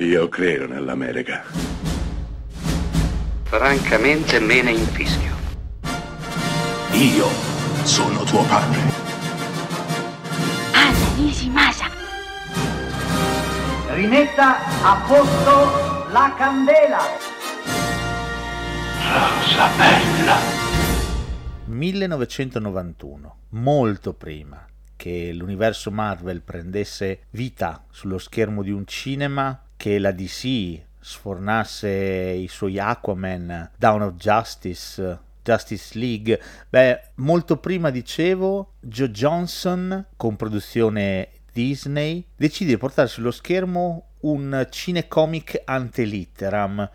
Io credo nell'America. Francamente me ne infischio. Io sono tuo padre. Anna Nishimasa. Rimetta a posto la candela. Rosa bella. 1991, molto prima che l'universo Marvel prendesse vita sullo schermo di un cinema, che la DC sfornasse i suoi Aquaman, Down of Justice, Justice League. Beh, molto prima dicevo, Joe Johnson, con produzione Disney, decide di portare sullo schermo un cinecomic ante litteram,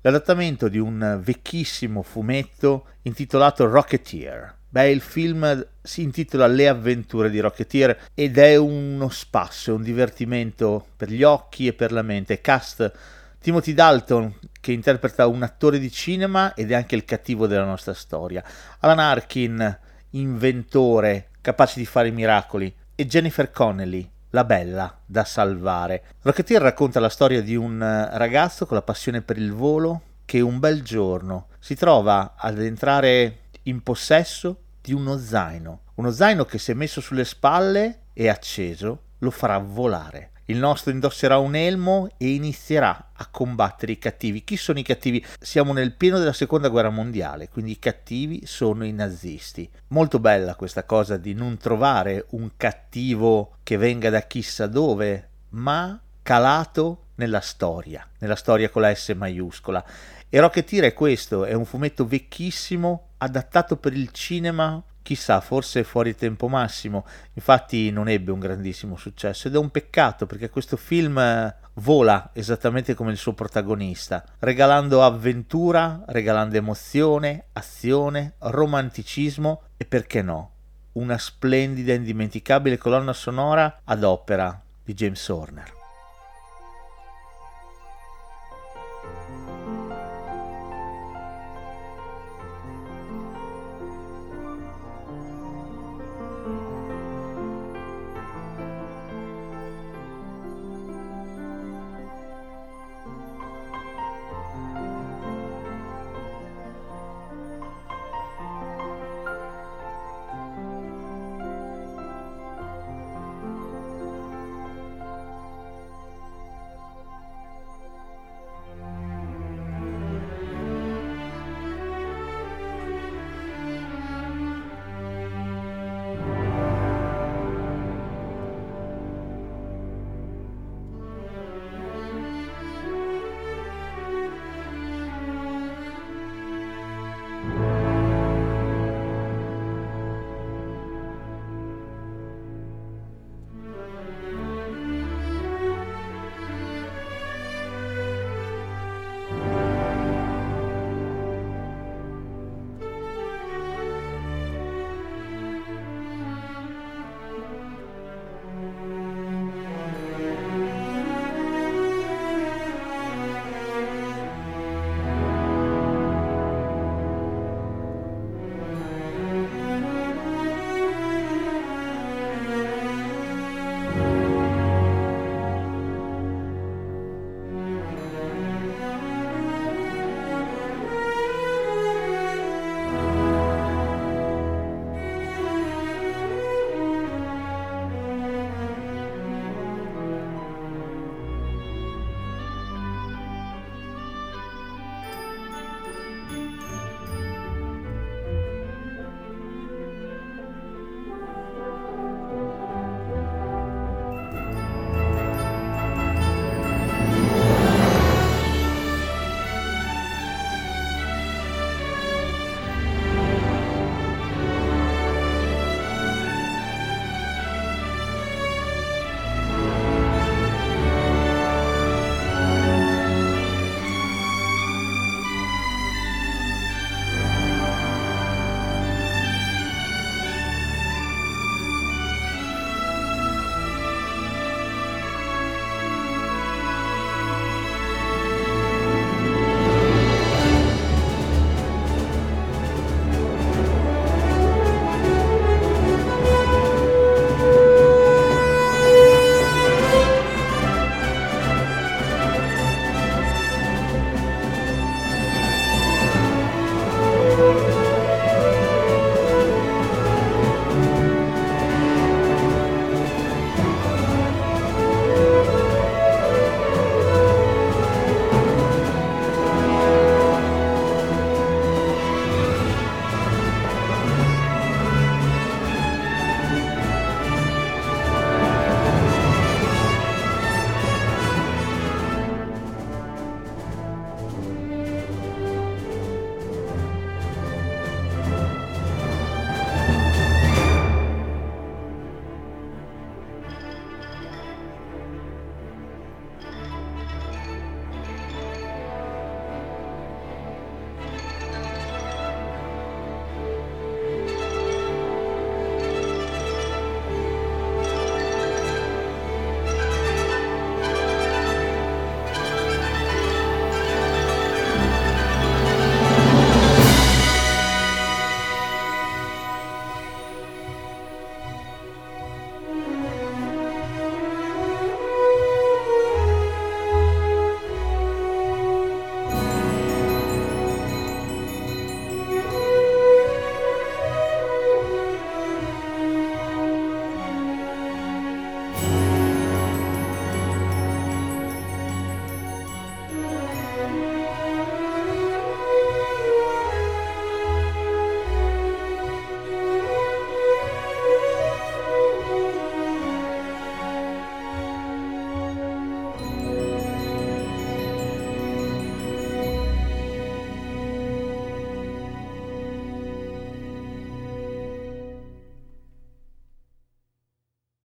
l'adattamento di un vecchissimo fumetto intitolato Rocketeer. Beh, il film si intitola Le avventure di Rocketeer ed è uno spasso, un divertimento per gli occhi e per la mente. Cast Timothy Dalton che interpreta un attore di cinema ed è anche il cattivo della nostra storia. Alan Arkin, inventore, capace di fare miracoli. E Jennifer Connelly, la bella da salvare. Rocketeer racconta la storia di un ragazzo con la passione per il volo che un bel giorno si trova ad entrare in possesso di uno zaino, uno zaino che se messo sulle spalle e acceso lo farà volare. Il nostro indosserà un elmo e inizierà a combattere i cattivi. Chi sono i cattivi? Siamo nel pieno della seconda guerra mondiale, quindi i cattivi sono i nazisti. Molto bella questa cosa di non trovare un cattivo che venga da chissà dove, ma calato nella storia, nella storia con la S maiuscola. E Rocketeer è questo, è un fumetto vecchissimo, adattato per il cinema, chissà, forse fuori tempo massimo, infatti non ebbe un grandissimo successo ed è un peccato perché questo film eh, vola esattamente come il suo protagonista, regalando avventura, regalando emozione, azione, romanticismo e perché no, una splendida e indimenticabile colonna sonora ad opera di James Horner.